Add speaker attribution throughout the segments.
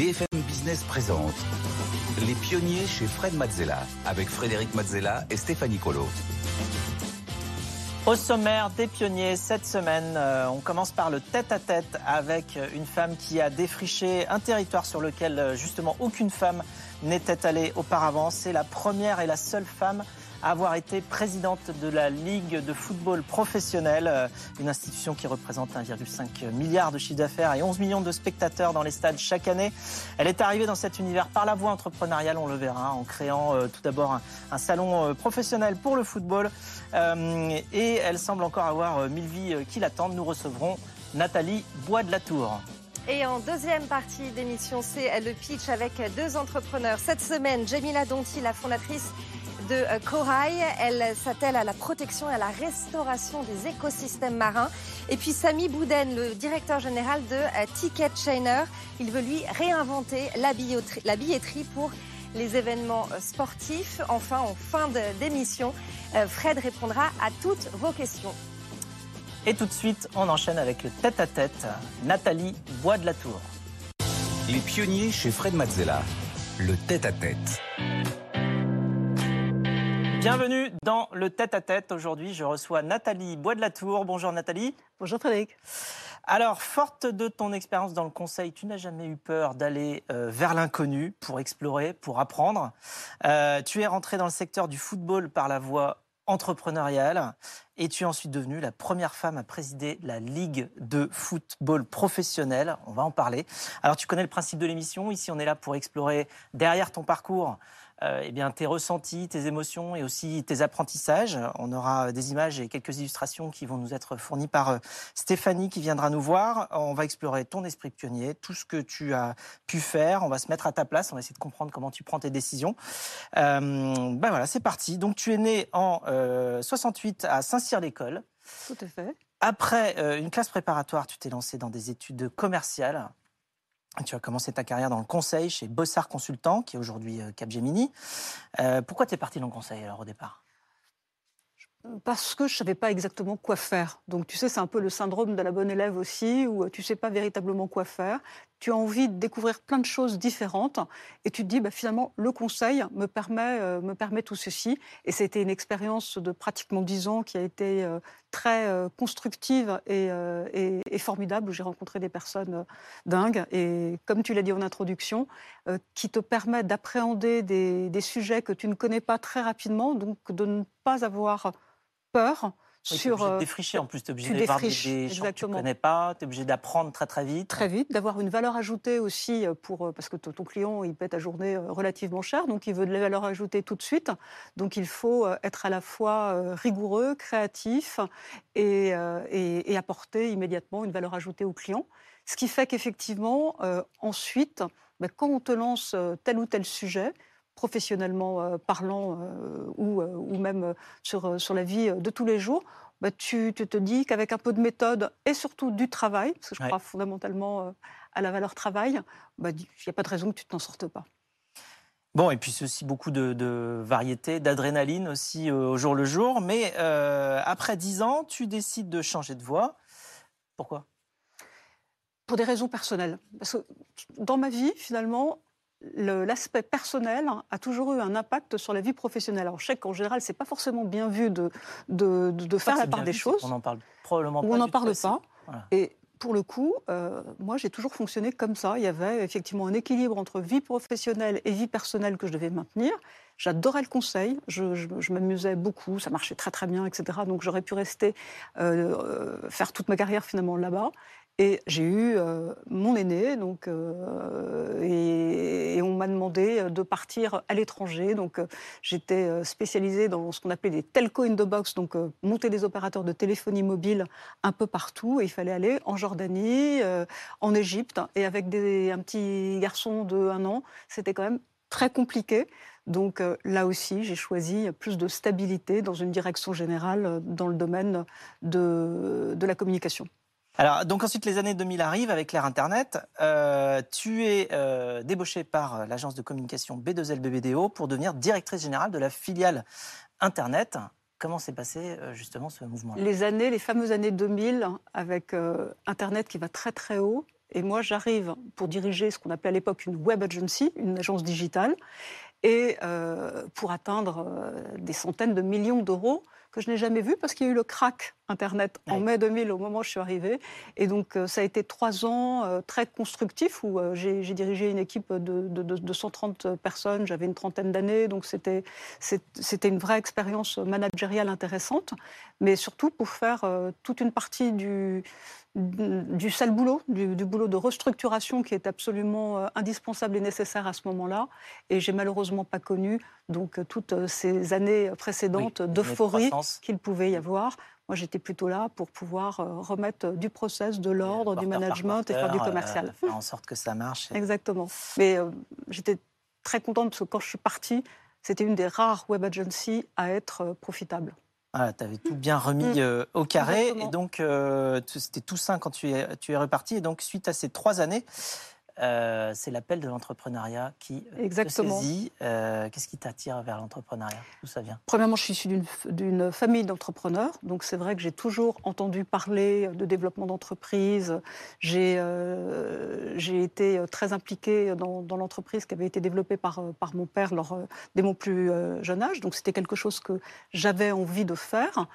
Speaker 1: BFM Business présente Les pionniers chez Fred Mazzella avec Frédéric Mazzella et Stéphanie Colo.
Speaker 2: Au sommaire des pionniers cette semaine, euh, on commence par le tête-à-tête avec une femme qui a défriché un territoire sur lequel euh, justement aucune femme n'était allée auparavant. C'est la première et la seule femme avoir été présidente de la Ligue de football professionnel, euh, une institution qui représente 1,5 milliard de chiffre d'affaires et 11 millions de spectateurs dans les stades chaque année. Elle est arrivée dans cet univers par la voie entrepreneuriale, on le verra, en créant euh, tout d'abord un, salon euh, professionnel pour le football. et elle semble encore avoir mille vies qui l'attendent. Nous recevrons Nathalie Bois de la Tour.
Speaker 3: Et en deuxième partie d'émission, c'est le pitch avec deux entrepreneurs. Cette semaine, Jamila Donti, la fondatrice de euh, Corail. Elle s'attelle à la protection et à la restauration des écosystèmes marins. Et puis Samy Bouden, le directeur général de euh, Ticket Chainer. Il veut lui réinventer la billetterie, la billetterie pour les événements euh, sportifs. Enfin, en fin d'émission, Fred répondra à toutes vos questions.
Speaker 2: Et tout de suite, on enchaîne avec le tête-à-tête. Nathalie Bois de la Tour.
Speaker 1: Les pionniers chez Fred Mazzella. Le tête-à-tête. tête à tête
Speaker 2: Bienvenue dans le tête-à-tête. Aujourd'hui, je reçois Nathalie Bois de la Tour. Bonjour Nathalie.
Speaker 4: Bonjour Frédéric.
Speaker 2: Alors, forte de ton expérience dans le conseil, tu n'as jamais eu peur d'aller euh, vers l'inconnu pour explorer, pour apprendre. Euh, tu es rentrée dans le secteur du football par la voie entrepreneuriale et tu es ensuite devenue la première femme à présider la Ligue de football professionnel. On va en parler. Alors, tu connais le principe de l'émission. Ici, on est là pour explorer derrière ton parcours euh, eh bien, tes ressentis, tes émotions et aussi tes apprentissages. On aura des images et quelques illustrations qui vont nous être fournies par euh, Stéphanie qui viendra nous voir. On va explorer ton esprit pionnier, tout ce que tu as pu faire. On va se mettre à ta place. On va essayer de comprendre comment tu prends tes décisions. Euh, ben voilà, c'est parti. Donc, tu es né en 68 à Saint-Cyr-l'École.
Speaker 4: Tout à fait.
Speaker 2: Après une classe préparatoire, tu t'es lancé dans des études commerciales. Tu as commencé ta carrière dans le conseil chez Bossard Consultant, qui est aujourd'hui euh, Capgemini. Euh, pourquoi tu es parti dans le conseil alors au départ?
Speaker 4: Parce que je ne savais pas exactement quoi faire. Donc tu sais, c'est un peu le syndrome de la bonne élève aussi, où tu ne sais pas véritablement quoi faire tu as envie de découvrir plein de choses différentes et tu te dis bah, finalement le conseil me permet, euh, me permet tout ceci. Et c'était une expérience de pratiquement dix ans qui a été euh, très euh, constructive et, formidable où j'ai rencontré des personnes dingues et comme tu l'as dit en introduction, qui te permet d'appréhender des sujets que tu ne connais pas très rapidement, donc de ne pas avoir peur
Speaker 2: oui, sur. Es obligé de défricher en plus, tu es obligé de voir des, gens que tu ne connais pas, tu es obligé d'apprendre très très vite.
Speaker 4: Très vite, d'avoir une valeur ajoutée aussi, euh, pour, euh, parce que ton client, il paie ta journée euh, relativement cher, donc il veut de la valeur ajoutée tout de suite. Donc il faut être à la fois rigoureux, créatif et, et, apporter immédiatement une valeur ajoutée au client. Ce qui fait qu'effectivement, ensuite, ben, quand on te lance tel ou tel sujet, professionnellement euh, parlant euh, ou, euh, ou, même sur, sur la vie de tous les jours, bah, tu, te dis qu'avec un peu de méthode et surtout du travail, parce que je crois fondamentalement à la valeur travail, bah, il n'y a pas de raison que tu ne t'en sortes pas.
Speaker 2: Bon, et puis aussi beaucoup de, de variété, d'adrénaline aussi au jour le jour. Mais après dix ans, tu décides de changer de voie. Pourquoi?
Speaker 4: Pour des raisons personnelles. Parce que dans ma vie, finalement, l'aspect personnel a toujours eu un impact sur la vie professionnelle. Alors, je sais qu'en général, c'est pas forcément bien vu de, de, de faire la part des choses.
Speaker 2: On n'en parle probablement
Speaker 4: pas.
Speaker 2: On
Speaker 4: n'en parle pas. Et pour le coup, euh, moi, j'ai toujours fonctionné comme ça. Il y avait effectivement un équilibre entre vie professionnelle et vie personnelle que je devais maintenir. J'adorais le conseil, je, je, m'amusais beaucoup, ça marchait très très bien, etc. Donc j'aurais pu rester euh, euh, faire toute ma carrière finalement là-bas. Et j'ai eu euh, mon aîné, donc, euh, et, on m'a demandé de partir à l'étranger. Donc, euh, j'étais spécialisée dans ce qu'on appelait des telco in the box, donc monter des opérateurs de téléphonie mobile un peu partout. Et il fallait aller en Jordanie, en Égypte, et avec un petit garçon de un an, c'était quand même très compliqué. Donc là aussi, j'ai choisi plus de stabilité dans une direction générale dans le domaine de la communication.
Speaker 2: Alors, donc ensuite, les années 2000 arrivent avec l'ère Internet. Euh, tu es euh, débauché par l'agence de communication B2LBBDO pour devenir directrice générale de la filiale Internet. Comment s'est passé euh, justement ce mouvement
Speaker 4: Les années, les fameuses années 2000, avec Internet qui va très très haut Et moi, j'arrive pour diriger ce qu'on appelait à l'époque une web agency, une agence digitale, et euh, pour atteindre euh, des centaines de millions d'euros que je n'ai jamais vu parce qu'il y a eu le crack Internet en mai 2000 au moment où je suis arrivée. Et donc euh, ça a été trois ans euh, très constructifs où euh, j'ai dirigé une équipe de, de 130 personnes, j'avais une trentaine d'années, donc c'était une vraie expérience managériale intéressante, mais surtout pour faire toute une partie du, du sale boulot, du, boulot de restructuration qui est absolument indispensable et nécessaire à ce moment-là. Et j'ai malheureusement pas connu donc toutes ces années précédentes d'euphorie qu'il pouvait y avoir. Moi, j'étais plutôt là pour pouvoir remettre du process, de l'ordre, du management et faire du commercial.
Speaker 2: faire en sorte que ça marche.
Speaker 4: Exactement. Mais j'étais très contente parce que quand je suis partie, c'était une des rares web agencies à être profitable.
Speaker 2: Ah, tu avais tout bien remis mm. euh, au carré. Et donc, euh, c'était tout sain quand tu es, tu es reparti. Et donc, suite à ces trois années, euh, c'est l'appel de l'entrepreneuriat qui euh, Exactement. te saisit. Euh, qu'est-ce qui t'attire vers l'entrepreneuriat? D'où ça vient?
Speaker 4: Premièrement, je suis issue d'une famille d'entrepreneurs. Donc, c'est vrai que j'ai toujours entendu parler de développement d'entreprise. J'ai été très impliquée dans, l'entreprise qui avait été développée par, par mon père lors, dès mon plus jeune âge. Donc, c'était quelque chose que j'avais envie de faire.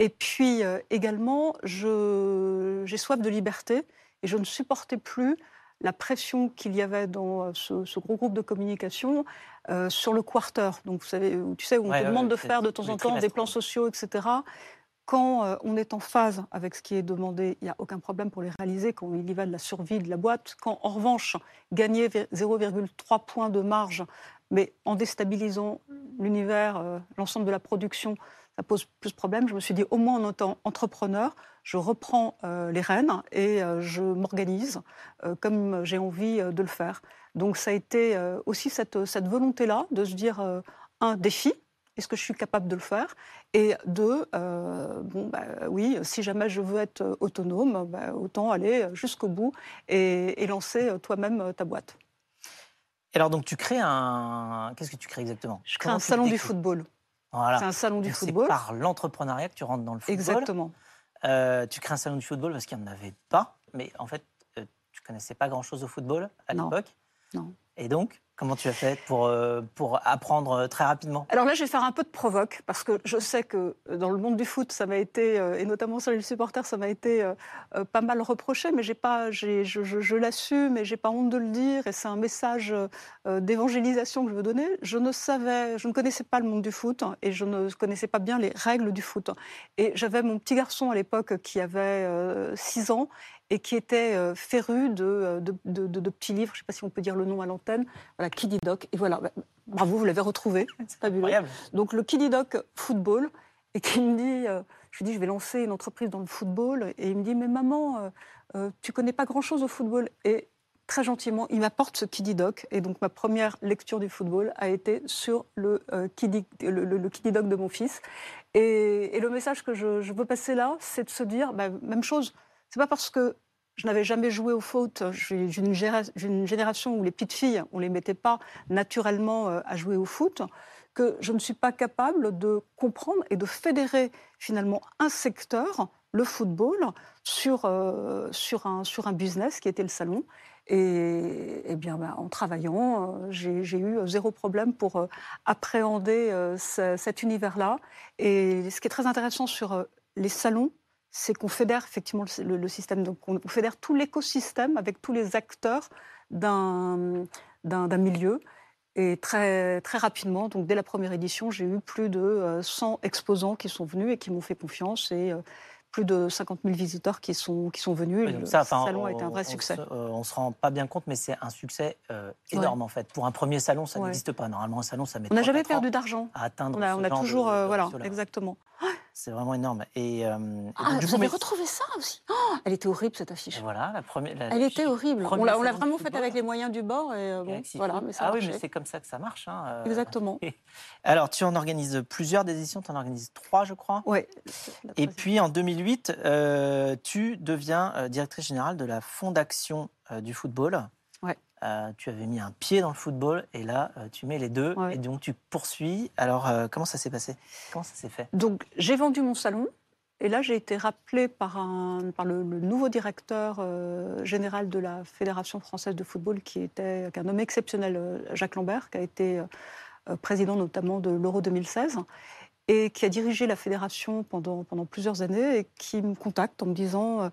Speaker 4: Et puis, également, j'ai soif de liberté et je ne supportais plus la pression qu'il y avait dans euh, ce, gros groupe de communication euh, sur le quarter. Donc, vous savez, tu sais, on te demande de faire de temps en temps des plans sociaux, etc. Quand euh, on est en phase avec ce qui est demandé, il n'y a aucun problème pour les réaliser quand il y va de la survie de la boîte. Quand, en revanche, gagner 0,3 points de marge, mais en déstabilisant l'univers, l'ensemble de la production, ça pose plus de problèmes. Je me suis dit, au moins en étant entrepreneur, je reprends euh, les rênes et euh, je m'organise euh, comme j'ai envie de le faire. Donc ça a été aussi cette, cette volonté-là de se dire, un, défi, est-ce que je suis capable de le faire? Et deux, bon, bah, oui, si jamais je veux être autonome, bah, autant aller jusqu'au bout et, lancer toi-même ta boîte.
Speaker 2: Et alors donc tu crées un... Qu'est-ce que tu crées exactement?
Speaker 4: Je crée un salon du football. C'est un salon du football.
Speaker 2: C'est par l'entrepreneuriat que tu rentres dans le football.
Speaker 4: Exactement.
Speaker 2: Euh, tu crées un salon du football parce qu'il n'y en avait pas, mais en fait, euh, tu connaissais pas grand-chose au football à l'époque.
Speaker 4: Non.
Speaker 2: Et donc, comment tu as fait pour, euh, pour apprendre très rapidement?
Speaker 4: Alors là, je vais faire un peu de provoque, parce que je sais que dans le monde du foot, ça m'a été, et notamment sur les supporters, ça m'a été pas mal reproché, mais j'ai pas, je, je, je l'assume et j'ai pas honte de le dire, et c'est un message d'évangélisation que je veux donner. Je ne savais, je ne connaissais pas le monde du foot, et je ne connaissais pas bien les règles du foot. Et j'avais mon petit garçon à l'époque qui avait 6 ans, et qui était euh, féru euh, de, de, petits livres, je ne sais pas si on peut dire le nom à l'antenne, voilà, Kiddy Doc. Et voilà, bah, bravo, vous l'avez retrouvé, c'est fabuleux. Donc le Kiddy Doc football, et qui me dit, euh, je lui dis, je vais lancer une entreprise dans le football, et il me dit, mais maman, tu connais pas grand-chose au football? Et très gentiment, il m'apporte ce Kiddy Doc, et donc ma première lecture du football a été sur le, Kiddy, le, Doc de mon fils. Et, le message que je, veux passer là, c'est de se dire, bah, même chose, c'est pas parce que je n'avais jamais joué au foot. J'ai une, génération où les petites filles, on les mettait pas naturellement euh, à jouer au foot, que je ne suis pas capable de comprendre et de fédérer finalement un secteur, le football, sur, euh, sur, un, sur un business qui était le salon. Et, eh bien, bah, en travaillant, euh, j'ai eu zéro problème pour appréhender cet univers-là. Et ce qui est très intéressant sur les salons, c'est qu'on fédère effectivement le, système, donc on, fédère tout l'écosystème avec tous les acteurs d'un milieu. Et très, très rapidement, donc dès la première édition, j'ai eu plus de 100 euh, exposants qui sont venus et qui m'ont fait confiance. Et euh, plus de 50 000 visiteurs qui sont, qui sont venus. le salon a été un vrai succès.
Speaker 2: On ne se rend pas bien compte, mais c'est un succès euh, énorme en fait. Pour un premier salon, ça n'existe pas. Normalement, un salon, ça met
Speaker 4: On n'a jamais perdu d'argent.
Speaker 2: À atteindre.
Speaker 4: On a, on a toujours. Euh, voilà, exactement.
Speaker 2: C'est vraiment énorme. Et, euh,
Speaker 4: ah, vous avez retrouvé ça aussi? Oh, Elle était horrible cette affiche.
Speaker 2: voilà, la première.
Speaker 4: elle était horrible. On l'a vraiment faite avec les moyens du bord. Et, bon, voilà, mais ça
Speaker 2: ah oui, mais c'est comme ça que ça marche. Hein,
Speaker 4: exactement.
Speaker 2: Alors, tu en organises plusieurs éditions. Tu en organises trois, je crois.
Speaker 4: Oui.
Speaker 2: Et puis en 2008, euh, tu deviens euh, directrice générale de la Fondation euh, du football.
Speaker 4: Ouais.
Speaker 2: tu avais mis un pied dans le football et là, tu mets les deux et donc tu poursuis. Alors, comment ça s'est passé? Comment ça s'est fait?
Speaker 4: Donc, j'ai vendu mon salon Et là, j'ai été rappelée par, un, par le, nouveau directeur euh, général de la Fédération française de football, qui était un homme exceptionnel, euh, Jacques Lambert, qui a été euh, président notamment de l'Euro 2016 et qui a dirigé la fédération pendant, pendant plusieurs années et qui me contacte en me disant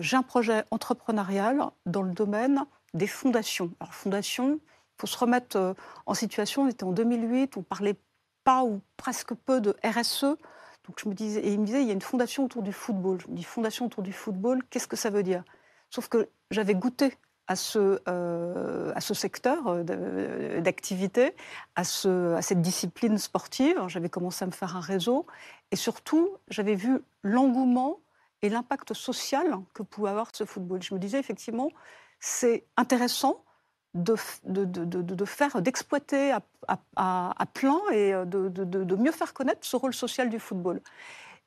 Speaker 4: j'ai un projet entrepreneurial dans le domaine des fondations. Alors, fondation, il faut se remettre en situation. On était en 2008, on parlait pas ou presque peu de RSE. Donc je me disais, et il me disait, il y a une fondation autour du football. Je me dis, fondation autour du football, qu'est-ce que ça veut dire? Sauf que j'avais goûté à ce, euh, à ce secteur euh, d'activité, à, ce, à cette discipline sportive. J'avais commencé à me faire un réseau et surtout, j'avais vu l'engouement et l'impact social que pouvait avoir ce football. Je me disais effectivement, c'est intéressant de, faire, d'exploiter à, à, plein et euh, de, mieux faire connaître ce rôle social du football.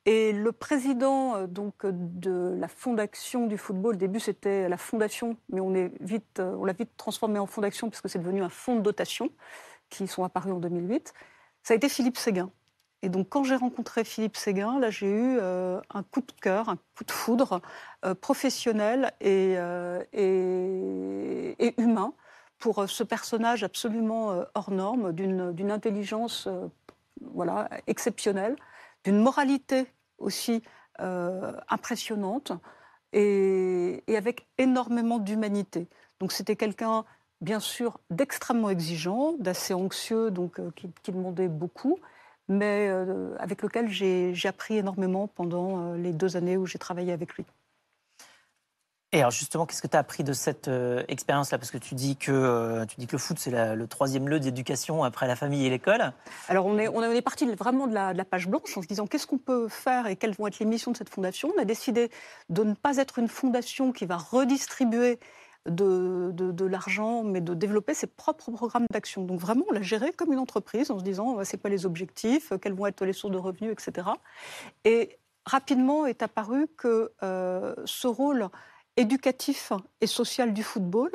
Speaker 4: Et le président euh, donc, de la fondation du football, au début c'était la fondation, mais on l'a euh, on vite transformé en fondation puisque c'est devenu un fonds de dotation qui sont apparus en 2008, ça a été Philippe Séguin. Et donc, quand j'ai rencontré Philippe Séguin, là, j'ai eu un coup de cœur, un coup de foudre professionnel et, et, et, humain pour euh, ce personnage absolument euh, hors norme, d'une intelligence euh, voilà, exceptionnelle, d'une moralité aussi impressionnante et, avec énormément d'humanité. Donc c'était quelqu'un, bien sûr, d'extrêmement exigeant, d'assez anxieux, donc qui, demandait beaucoup, mais avec lequel j'ai appris énormément pendant les deux années où j'ai travaillé avec lui.
Speaker 2: Et alors justement, qu'est-ce que tu as appris de cette euh, expérience-là? Parce que tu dis que, euh, tu dis que le foot, c'est le troisième lieu d'éducation après la famille et l'école.
Speaker 4: Alors on est, on est parti vraiment de la, page blanche en se disant qu'est-ce qu'on peut faire et quelles vont être les missions de cette fondation. On a décidé de ne pas être une fondation qui va redistribuer de, de, l'argent, mais de développer ses propres programmes d'action. Donc vraiment, on l'a géré comme une entreprise en se disant, c'est pas les objectifs, quelles vont être les sources de revenus, etc. Et rapidement est apparu que euh, ce rôle éducatif et social du football,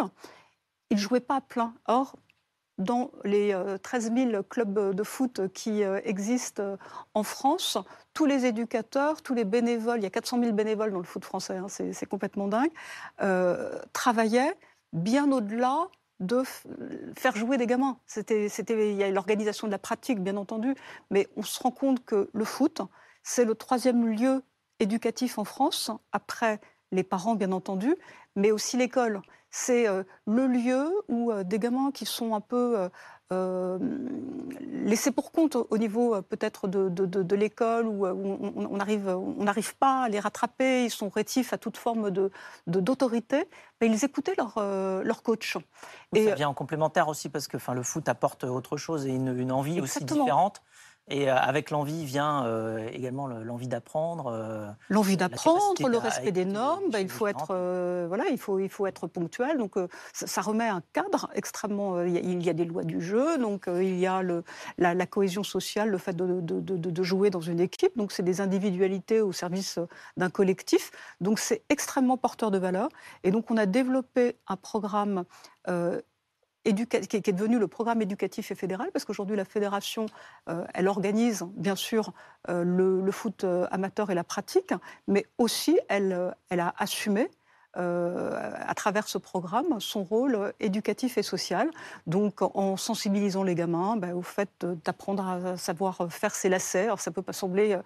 Speaker 4: il ne jouait pas à plein. Or, dans les 13 euh, 000 clubs de foot qui euh, existent euh, en France, tous les éducateurs, tous les bénévoles, il y a 400 000 bénévoles dans le foot français, hein, c'est complètement dingue, travaillaient bien au-delà de faire jouer des gamins. C'était, il y a l'organisation de la pratique, bien entendu, mais on se rend compte que le foot, c'est le troisième lieu éducatif en France, après les parents bien entendu, mais aussi l'école. C'est euh, le lieu où euh, des gamins qui sont un peu euh, laissés pour compte au niveau peut-être de, l'école, où, on n'arrive pas à les rattraper, ils sont rétifs à toute forme d'autorité, mais ils écoutaient leur, leur coach.
Speaker 2: Et, ça vient en complémentaire aussi parce que le foot apporte autre chose et une, une envie aussi différente. Et euh, avec l'envie vient euh, également l'envie d'apprendre.
Speaker 4: Euh, l'envie d'apprendre, le respect des normes. Bah, il faut être, voilà, il faut, il faut être ponctuel. Donc ça, remet un cadre extrêmement. il y a des lois du jeu, donc il y a le, la, cohésion sociale, le fait de, de, de, jouer dans une équipe. Donc c'est des individualités au service d'un collectif. Donc c'est extrêmement porteur de valeur. Et donc on a développé un programme qui est devenu le programme éducatif et fédéral, parce qu'aujourd'hui la fédération, euh, elle organise bien sûr euh, le, foot euh, amateur et la pratique, mais aussi elle, a assumé à travers ce programme son rôle éducatif et social. Donc en sensibilisant les gamins ben, au fait d'apprendre à savoir faire ses lacets. Alors ça peut pas sembler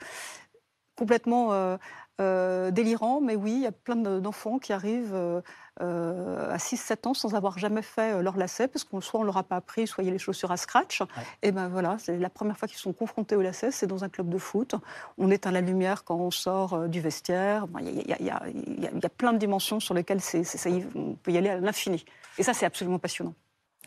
Speaker 4: complètement délirant, mais oui, il y a plein d'enfants qui arrivent euh, à 6-7 ans sans avoir jamais fait euh, leur lacet, parce qu'on soit on leur a pas appris, soit il y a les chaussures à scratch. Et ben voilà, c'est la première fois qu'ils sont confrontés au lacet, c'est dans un club de foot. On éteint la lumière quand on sort euh, du vestiaire. Il y, y, a plein de dimensions sur lesquelles ça, on peut y aller à l'infini. Et ça, c'est absolument passionnant.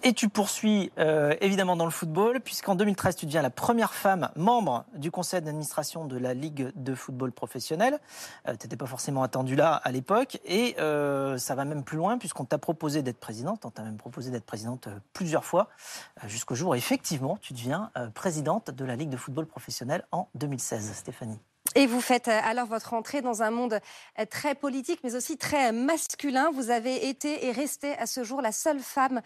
Speaker 2: Et tu poursuis euh, évidemment dans le football, puisqu'en 2013, tu deviens la première femme membre du conseil d'administration de la Ligue de football professionnel. Euh, tu n'étais pas forcément attendu là à l'époque. Et euh, ça va même plus loin, puisqu'on t'a proposé d'être présidente. On t'a même proposé d'être présidente plusieurs fois, jusqu'au jour où effectivement tu deviens présidente de la Ligue de football professionnel en 2016. Stéphanie.
Speaker 3: Et vous faites euh, alors votre entrée dans un monde euh, très politique, mais aussi très masculin. Vous avez été et resté à ce jour la seule femme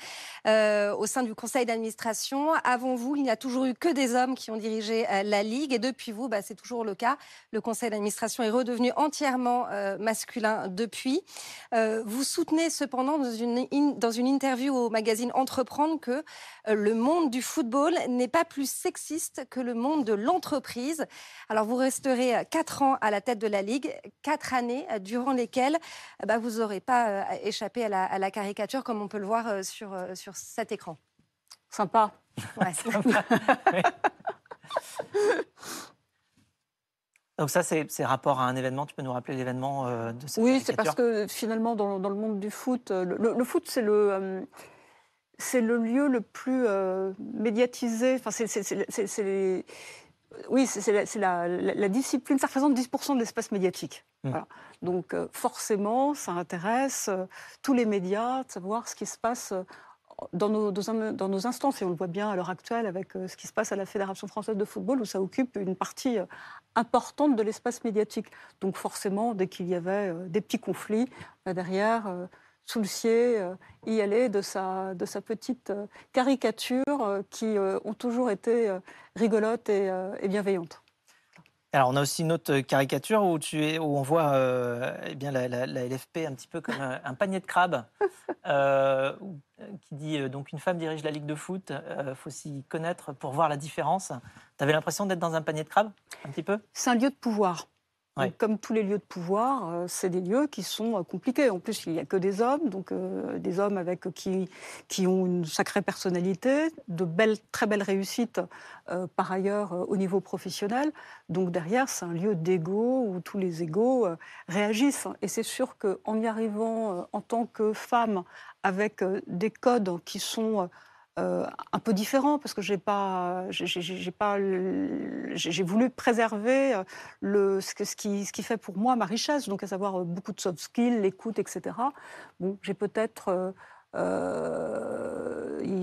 Speaker 3: euh, au sein du conseil d'administration. Avant vous, il n'y a toujours eu que des hommes qui ont dirigé la Ligue. Et depuis vous, bah, c'est toujours le cas. Le conseil d'administration est redevenu entièrement masculin depuis. vous soutenez cependant dans une, dans une interview au magazine Entreprendre que le monde du football n'est pas plus sexiste que le monde de l'entreprise. Alors vous resterez quatre ans à la tête de la Ligue, quatre années euh, durant lesquelles euh, bah, vous n'aurez pas euh, échappé à la, caricature comme on peut le voir sur, sur cet écran.
Speaker 4: Sympa.
Speaker 2: Donc ça, c'est rapport à un événement. Tu peux nous rappeler l'événement de cette
Speaker 4: Oui, c'est parce que finalement, dans, le monde du foot, le, foot, c'est le... c'est le lieu le plus médiatisé. Enfin, c'est oui, c'est la, discipline, ça représente 10% de l'espace médiatique. Mmh. Donc euh, forcément, ça intéresse euh, tous les médias de savoir ce qui se passe euh, dans nos, dans, nos, instances. Et on le voit bien à l'heure actuelle avec ce qui se passe à la Fédération française de football, où ça occupe une partie importante de l'espace médiatique. Donc forcément, dès qu'il y avait des petits conflits, bah, derrière Soulcier euh, y allait de sa, de sa petite euh, caricature euh, qui ont toujours été rigolotes et, bienveillantes.
Speaker 2: Alors, on a aussi une autre caricature où, tu es, où on voit eh bien, la, LFP un petit peu comme un, panier de crabes, qui dit donc une femme dirige la ligue de foot, il faut s'y connaître pour voir la différence. Tu avais l'impression d'être dans un panier de crabes, un petit peu?
Speaker 4: C'est un lieu de pouvoir comme tous les lieux de pouvoir, euh, c'est des lieux qui sont euh, compliqués. En plus, il n'y a que des hommes, donc euh, des hommes avec qui, qui ont une sacrée personnalité, de belles, très belles réussites par ailleurs au niveau professionnel. Donc derrière, c'est un lieu d'ego où tous les égaux réagissent. Et c'est sûr qu'en y arrivant en tant que femme avec des codes qui sont euh, un peu différent parce que j'ai pas, j'ai pas, j'ai voulu préserver euh, ce, qui, fait pour moi ma richesse, donc à savoir euh, beaucoup de soft skills, l'écoute, etc. Bon, j'ai peut-être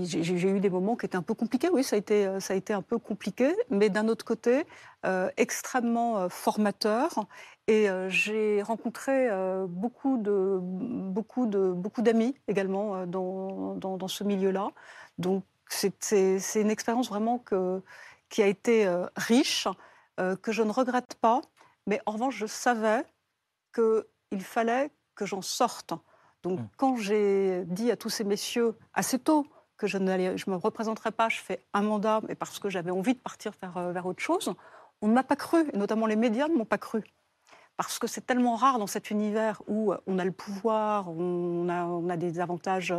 Speaker 4: j'ai eu des moments qui étaient un peu compliqués, oui, ça a été, ça a été un peu compliqué, mais d'un autre côté, extrêmement formateur. Et j'ai rencontré beaucoup de beaucoup de beaucoup d'amis également dans, ce milieu-là. Donc c'est une expérience vraiment que, qui a été euh, riche, euh, que je ne regrette pas, mais en revanche, je savais qu'il fallait que j'en sorte. Donc mmh. quand j'ai dit à tous ces messieurs assez tôt que je ne je me représenterais pas, je fais un mandat, mais parce que j'avais envie de partir vers, euh, vers autre chose, on ne m'a pas cru, et notamment les médias ne m'ont pas cru parce que c'est tellement rare dans cet univers où on a le pouvoir, on a, on a des avantages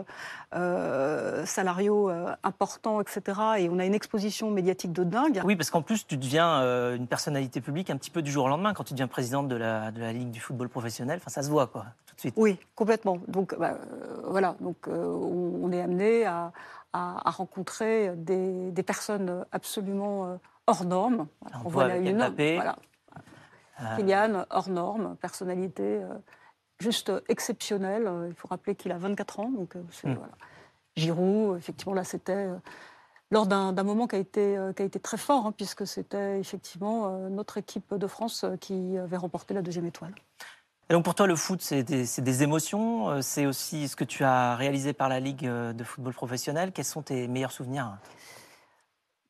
Speaker 4: euh, salariaux euh, importants, etc. Et on a une exposition médiatique de dingue.
Speaker 2: Oui, parce qu'en plus, tu deviens euh, une personnalité publique un petit peu du jour au lendemain quand tu deviens présidente de la, de la Ligue du football professionnel. Enfin, ça se voit, quoi, tout de suite.
Speaker 4: Oui, complètement. Donc, bah, voilà, donc, on, est amené à, à, rencontrer des, des, personnes absolument hors normes.
Speaker 2: on, voit la une.
Speaker 4: Voilà. Ah. Kylian, hors norme, personnalité euh, juste exceptionnelle. Euh, il faut rappeler qu'il a 24 ans. Donc, euh, hmm. Giroud, effectivement, là, c'était lors d'un moment qui a, été, qui a été très fort, hein, puisque c'était effectivement notre équipe de France qui avait remporté la deuxième étoile.
Speaker 2: Et donc pour toi, le foot, c'est des, des, émotions, c'est aussi ce que tu as réalisé par la Ligue de football professionnel. Quels sont tes meilleurs souvenirs?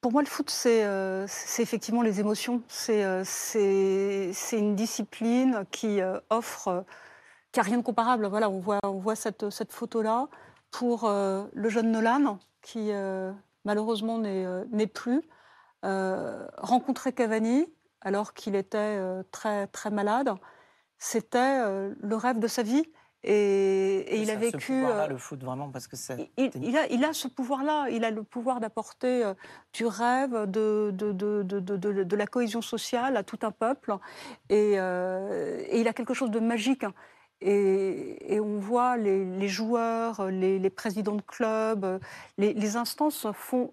Speaker 4: Pour moi, le foot, c'est euh, effectivement les émotions. C'est euh, une discipline qui euh, offre, qui n'a rien de comparable. Voilà, on voit, cette, cette photo-là pour le jeune Nolan, qui malheureusement n'est plus. rencontrer Cavani, alors qu'il était très, très malade, c'était le rêve de sa vie. Et, il a vécu. Ce
Speaker 2: pouvoir-là, euh, le foot, vraiment, parce que.
Speaker 4: Il, a, il a ce pouvoir-là. Il a le pouvoir d'apporter euh, du rêve, de, de, de, de, la cohésion sociale à tout un peuple. Et, euh, et il a quelque chose de magique. Et, et on voit les, les joueurs, les, les, présidents de clubs, les, les instances font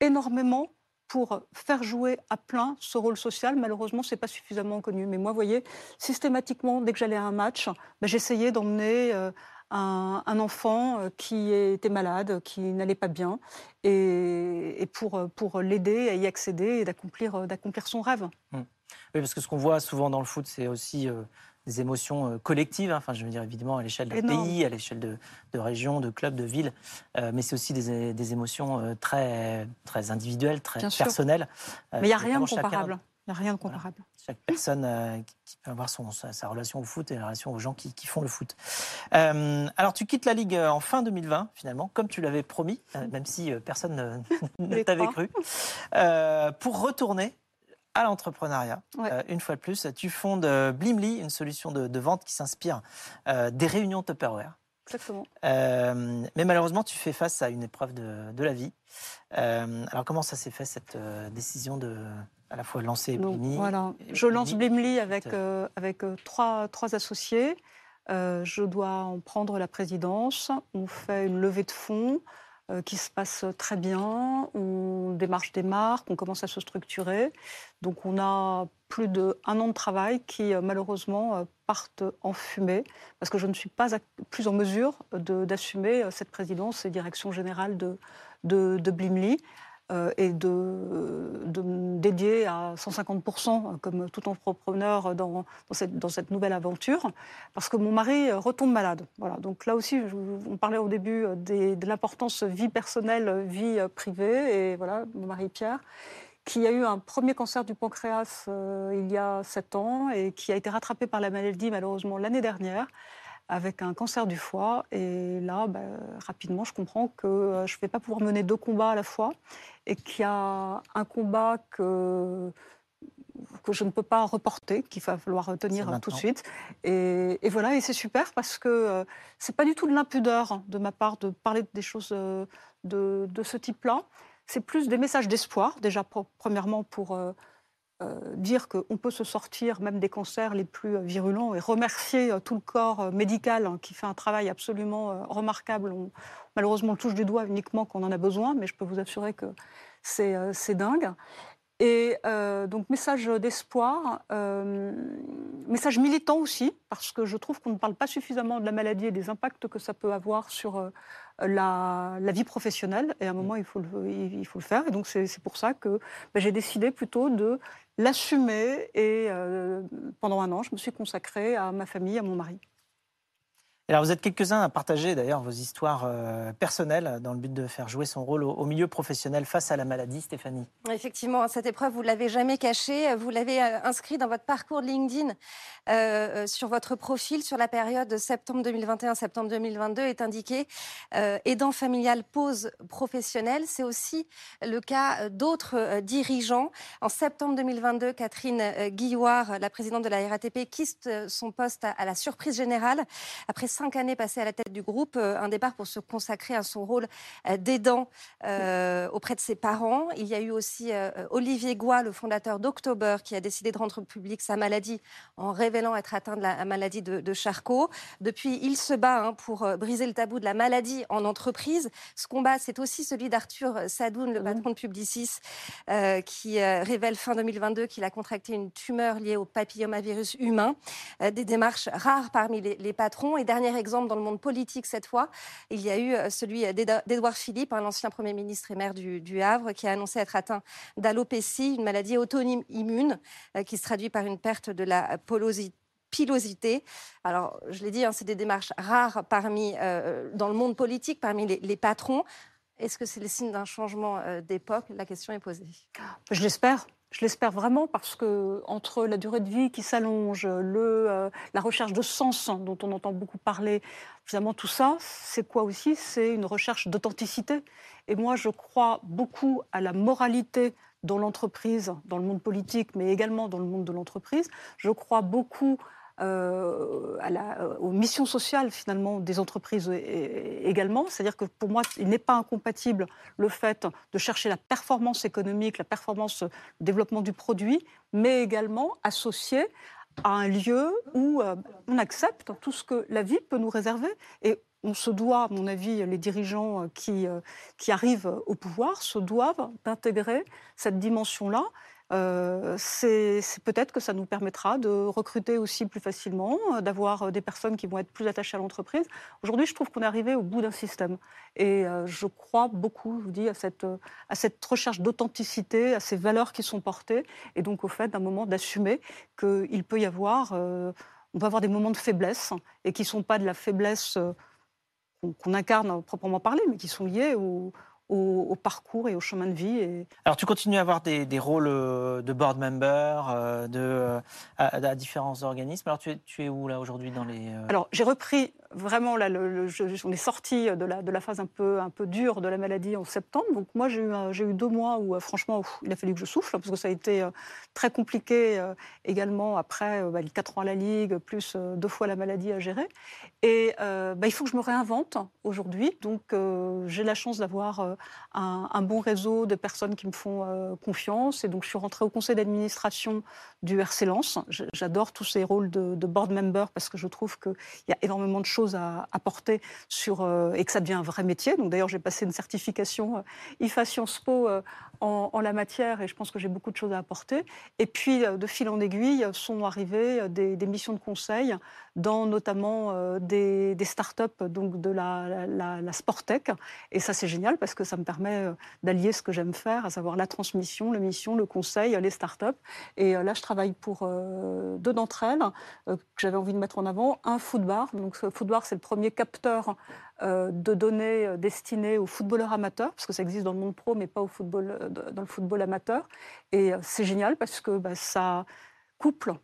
Speaker 4: énormément pour faire jouer à plein ce rôle social. Malheureusement, ce n'est pas suffisamment connu. Mais moi, vous voyez, systématiquement, dès que j'allais à un match, ben, j'essayais d'emmener euh, un, enfant euh, qui était malade, qui n'allait pas bien, et, pour, pour l'aider à y accéder et d'accomplir, son rêve. Mmh.
Speaker 2: Oui, parce que ce qu'on voit souvent dans le foot, c'est aussi des émotions euh, collectives, hein. enfin je veux dire évidemment à l'échelle d'un pays, à l'échelle de, de régions, de clubs, de villes, euh, mais c'est aussi des, des, émotions euh, très, très individuelles, très personnelles.
Speaker 4: mais il n'y a rien de comparable. Il n'y a rien de comparable.
Speaker 2: Chaque personne qui peut avoir son, sa, relation au foot et la relation aux gens qui, qui font le foot. alors, tu quittes la Ligue en fin 2020, finalement, comme tu l'avais promis, même si personne ne t'avait cru, pour retourner à l'entrepreneuriat. Euh, une fois de plus, tu fondes euh, Blimly, une solution de, vente qui s'inspire euh, des réunions Tupperware.
Speaker 4: Exactement.
Speaker 2: mais malheureusement, tu fais face à une épreuve de, la vie. alors, comment ça s'est fait cette décision de à la fois lancer Blimly
Speaker 4: Voilà, je lance Blimly avec, avec trois, trois associés. je dois en prendre la présidence. On fait une levée de fonds. Euh, qui se passe très bien. On démarche des marques, on commence à se structurer. Donc on a plus d'un an de travail qui euh, malheureusement euh, partent en fumée parce que je ne suis pas plus en mesure d'assumer cette présidence et direction générale de, de, de. Euh, et de, me dédier à 150%, comme tout entrepreneur dans, cette, nouvelle aventure, parce que mon mari retombe malade. Voilà. Donc là aussi, on parlait au début de l'importance vie personnelle, vie privée, et voilà, mon mari Pierre qui a eu un premier cancer du pancréas euh, il y a sept ans et qui a été rattrapé par la maladie malheureusement l'année dernière avec un cancer du foie. Et là, bah, rapidement, je comprends que euh, je ne vais pas pouvoir mener deux combats à la fois et qu'il y a un combat que que je ne peux pas reporter, qu'il va falloir tenir tout de suite. Et, voilà, et c'est super parce que euh, c'est pas du tout de l'impudeur de ma part de parler des choses euh, de, de ce type-là. C'est plus des messages d'espoir, déjà premièrement pour euh, dire qu'on peut se sortir même des cancers les plus euh, virulents et remercier euh, tout le corps médical hein, qui fait un travail absolument remarquable. malheureusement, on touche du doigt uniquement quand on en a besoin, mais je peux vous assurer que c'est dingue. Et donc, message d'espoir, message militant aussi, parce que je trouve qu'on ne parle pas suffisamment de la maladie et des impacts que ça peut avoir sur la, vie professionnelle. Et à un moment, il faut le, il faut le faire. Et donc, c'est pour ça que bah, j'ai décidé plutôt de l'assumer. Et euh, pendant un an, je me suis consacrée à ma famille, à mon mari.
Speaker 2: Alors vous êtes quelques-uns à partager d'ailleurs vos histoires euh, personnelles dans le but de faire jouer son rôle au, milieu professionnel face à la maladie, Stéphanie.
Speaker 3: Effectivement, cette épreuve, vous l'avez jamais cachée, vous l'avez euh, inscrit dans votre parcours LinkedIn, euh, sur votre profil, sur la période de septembre 2021-septembre 2022 est indiqué aidant familial pause professionnelle. C'est aussi le cas d'autres dirigeants. En septembre 2022, Catherine Guilloire, la présidente de la RATP, quitte son poste à, à la surprise générale après cinq années passées à la tête du groupe, euh, un départ pour se consacrer à son rôle euh, d'aidant euh, auprès de ses parents. Il y a eu aussi Olivier Goua, le fondateur d'October, qui a décidé de rendre public sa maladie en révélant être atteint de la maladie de, Charcot. Depuis, il se bat hein, pour briser le tabou de la maladie en entreprise. Ce combat, c'est aussi celui d'Arthur Sadoun, le patron de Publicis, qui révèle fin 2022 qu'il a contracté une tumeur liée au papillomavirus humain. des démarches rares parmi les, les patrons. Et dernier exemple dans le monde politique cette fois, il y a eu euh, celui d'Édouard Philippe, l'ancien Premier ministre et maire du, Havre, qui a annoncé être atteint d'alopécie, une maladie auto-immune euh, qui se traduit par une perte de la pilosité. Alors, je l'ai dit, hein, c'est des démarches rares parmi, euh, dans le monde politique, parmi les, patrons. Est-ce que c'est le signe d'un changement d'époque? La question est posée.
Speaker 4: Je l'espère. Je l'espère vraiment parce que entre la durée de vie qui s'allonge, le, euh, la recherche de sens dont on entend beaucoup parler, finalement tout ça, c'est quoi aussi? C'est une recherche d'authenticité. Et moi, je crois beaucoup à la moralité dans l'entreprise, dans le monde politique, mais également dans le monde de l'entreprise. Je crois beaucoup euh, à la, euh, aux missions sociales finalement des entreprises également. C'est-à-dire que pour moi, il n'est pas incompatible le fait de chercher la performance économique, la performance, le développement du produit, mais également associé à un lieu où euh, on accepte tout ce que la vie peut nous réserver. Et on se doit, à mon avis, les dirigeants qui, qui arrivent au pouvoir se doivent d'intégrer cette dimension-là Euh, c'est peut-être que ça nous permettra de recruter aussi plus facilement, euh, d'avoir euh, des personnes qui vont être plus attachées à l'entreprise. Aujourd'hui, je trouve qu'on est arrivé au bout d'un système. Et je crois beaucoup, je vous dis, à cette, recherche d'authenticité, à ces valeurs qui sont portées, et donc au fait d'un moment d'assumer qu'il peut y avoir, on peut avoir des moments de faiblesse, et qui ne sont pas de la faiblesse qu'on incarne proprement parler, mais qui sont liés au, au, parcours et au chemin de vie. Et...
Speaker 2: Alors tu continues à avoir des, rôles euh, de board member euh, de, euh, à, différents organismes. Alors tu es, tu es où là aujourd'hui dans les...
Speaker 4: Alors j'ai repris vraiment, là, le, on est sorti de la, de la phase un peu, un peu dure de la maladie en septembre. Donc moi, j'ai eu, j'ai eu deux mois où, franchement, il a fallu que je souffle, parce que ça a été très compliqué également après bah, les quatre ans à la Ligue, plus deux fois la maladie à gérer. Et bah, il faut que je me réinvente aujourd'hui. Donc j'ai la chance d'avoir un, bon réseau de personnes qui me font euh, confiance. Et donc, je suis rentrée au conseil d'administration du RC Lens. J'adore tous ces rôles de, board member parce que je trouve qu'il y a énormément de choses à apporter sur, euh, et que ça devient un vrai métier. Donc, d'ailleurs, j'ai passé une certification euh, IFA Sciences Po en, la matière et je pense que j'ai beaucoup de choses à apporter. Et puis, de fil en aiguille, sont arrivées des, missions de conseil dans notamment des, startups donc de la, la, Sportec. Et ça, c'est génial parce que ça me permet euh, d'allier ce que j'aime faire, à savoir la transmission, la mission, le conseil, les startups. Et euh, là, je travaille pour euh, deux d'entre elles que j'avais envie de mettre en avant. Un Footbar. Donc, Footbar, c'est le premier capteur de données destinées aux footballeurs amateurs, parce que ça existe dans le monde pro, mais pas au football, dans le football amateur. Et c'est génial parce que bah, ça couple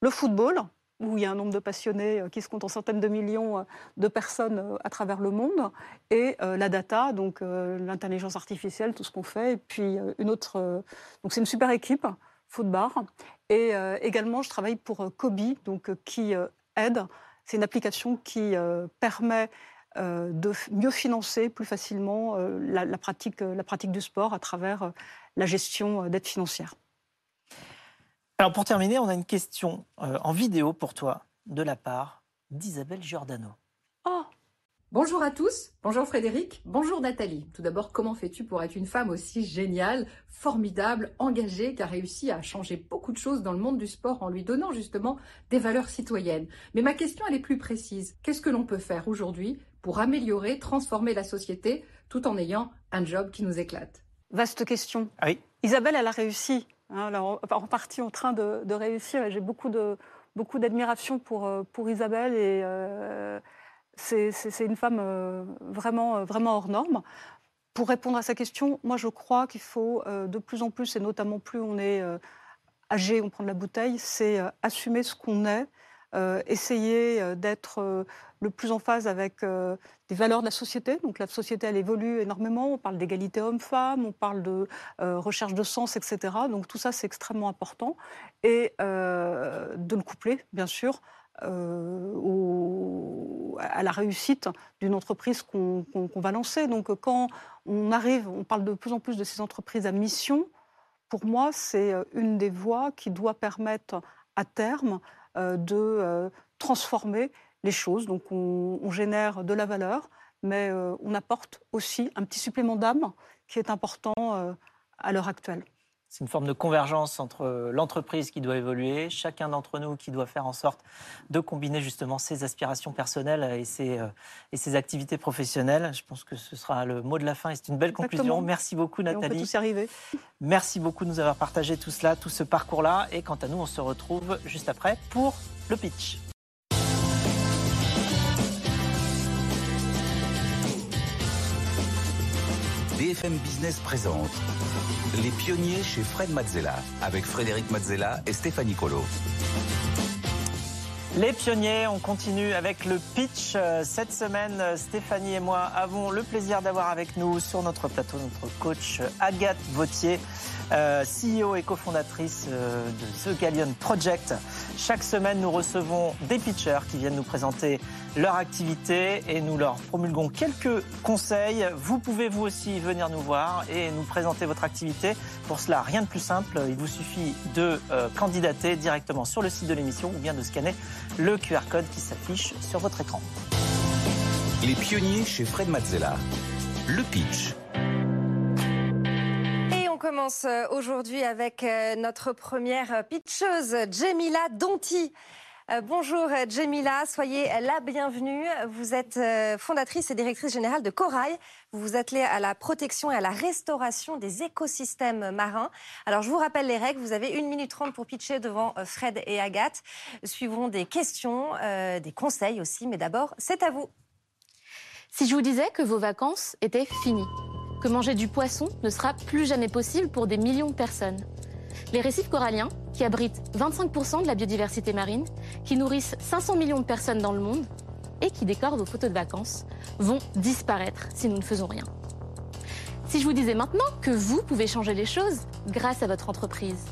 Speaker 4: le football, où il y a un nombre de passionnés euh, qui se compte en centaines de millions euh, de personnes euh, à travers le monde, et la data, donc l'intelligence artificielle, tout ce qu'on fait, et puis une autre. donc c'est une super équipe, Footbar. Et également, je travaille pour Kobi, donc qui aide. C'est une application qui permet de mieux financer plus facilement la, pratique, la pratique du sport à travers la gestion d'aide financière.
Speaker 2: Alors pour terminer, on a une question euh, en vidéo pour toi de la part d'Isabelle Giordano.
Speaker 5: Oh Bonjour à tous, bonjour Frédéric, bonjour Nathalie. Tout d'abord, comment fais-tu pour être une femme aussi géniale, formidable, engagée, qui a réussi à changer beaucoup de choses dans le monde du sport en lui donnant justement des valeurs citoyennes? Mais ma question, elle est plus précise. Qu'est-ce que l'on peut faire aujourd'hui pour améliorer, transformer la société tout en ayant un job qui nous éclate
Speaker 4: Vaste question. Oui. Isabelle, elle a réussi Hein, alors, en partie en train de, réussir. J'ai beaucoup de beaucoup d'admiration pour, euh, pour Isabelle et euh, c'est une femme euh, vraiment, vraiment hors norme. Pour répondre à sa question, moi je crois qu'il faut de plus en plus, et notamment plus on est âgé, on prend de la bouteille, c'est assumer ce qu'on est, essayer d'être le plus en phase avec des valeurs de la société. Donc la société, elle évolue énormément. On parle d'égalité homme-femme, on parle de recherche de sens, etc. Donc tout ça, c'est extrêmement important. Et de le coupler, bien sûr, à la réussite d'une entreprise qu'on va lancer. Donc quand on arrive, on parle de plus en plus de ces entreprises à mission, pour moi, c'est une des voies qui doit permettre à terme euh, de euh, transformer les choses. Donc on, génère de la valeur, mais euh, on apporte aussi un petit supplément d'âme qui est important à l'heure actuelle.
Speaker 2: C'est une forme de convergence entre l'entreprise qui doit évoluer, chacun d'entre nous qui doit faire en sorte de combiner justement ses aspirations personnelles et ses, et ses activités professionnelles. Je pense que ce sera le mot de la fin et c'est une belle conclusion. Merci beaucoup Nathalie. on
Speaker 4: peut tous y arriver.
Speaker 2: Merci beaucoup de nous avoir partagé tout cela, tout ce parcours-là. Et quant à nous, on se retrouve juste après pour le pitch.
Speaker 1: BFM Business présente Les pionniers chez Fred Mazzella avec Frédéric Mazzella et Stéphanie Colo.
Speaker 2: Les pionniers, on continue avec le pitch. Cette semaine, Stéphanie et moi avons le plaisir d'avoir avec nous sur notre plateau notre coach Agathe Vautier. Euh, CEO et cofondatrice euh, de The Galleon Project. Chaque semaine, nous recevons des pitchers qui viennent nous présenter leur activité et nous leur promulguons quelques conseils. Vous pouvez vous aussi venir nous voir et nous présenter votre activité. Pour cela, rien de plus simple. Il vous suffit de euh, candidater directement sur le site de l'émission ou bien de scanner le QR code qui s'affiche sur votre écran.
Speaker 1: Les pionniers chez Fred Mazzella. Le pitch
Speaker 3: commence aujourd'hui avec notre première pitcheuse, Jemila Donti. Euh, bonjour euh, Jemila, soyez la bienvenue. Vous êtes euh, fondatrice et directrice générale de Corail. Vous vous attelez à la protection et à la restauration des écosystèmes marins. Alors je vous rappelle les règles. Vous avez 1 minute 30 pour pitcher devant Fred et Agathe. Suivront des questions, des conseils aussi. Mais d'abord, c'est à vous.
Speaker 6: Si je vous disais que vos vacances étaient finies, que manger du poisson ne sera plus jamais possible pour des millions de personnes, les récifs coralliens, qui abritent 25% de la biodiversité marine, qui nourrissent 500 millions de personnes dans le monde et qui décorent vos photos de vacances, vont disparaître si nous ne faisons rien. Si je vous disais maintenant que vous pouvez changer les choses grâce à votre entreprise.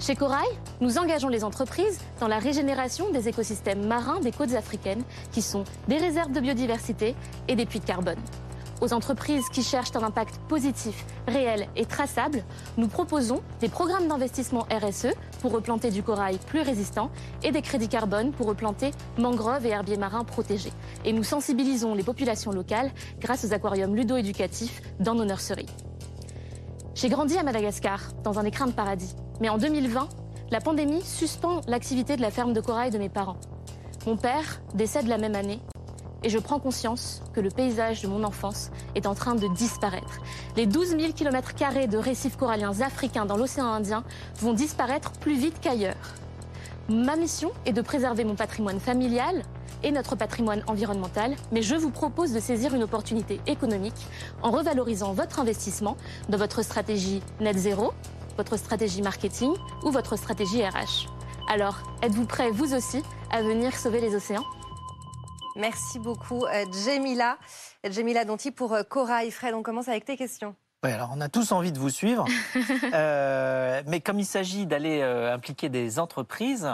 Speaker 6: Chez Corail, nous engageons les entreprises dans la régénération des écosystèmes marins des côtes africaines, qui sont des réserves de biodiversité et des puits de carbone. Aux entreprises qui cherchent un impact positif, réel et traçable, nous proposons des programmes d'investissement RSE pour replanter du corail plus résistant et des crédits carbone pour replanter mangroves et herbiers marins protégés. Et nous sensibilisons les populations locales grâce aux aquariums ludo-éducatifs dans nos nurseries. J'ai grandi à Madagascar, dans un écrin de paradis. Mais en 2020, la pandémie suspend l'activité de la ferme de corail de mes parents. Mon père décède la même année et je prends conscience que le paysage de mon enfance est en train de disparaître. Les 12 000 km de récifs coralliens africains dans l'océan Indien vont disparaître plus vite qu'ailleurs. Ma mission est de préserver mon patrimoine familial et notre patrimoine environnemental, mais je vous propose de saisir une opportunité économique en revalorisant votre investissement dans votre stratégie net zéro, votre stratégie marketing ou votre stratégie RH. Alors, êtes-vous prêts, vous aussi, à venir sauver les océans?
Speaker 3: Merci beaucoup, euh, Jemila. Jemila Donti pour euh, Cora et Fred. On commence avec tes questions.
Speaker 2: Oui, alors on a tous envie de vous suivre. Euh, mais comme il s'agit d'aller impliquer des entreprises,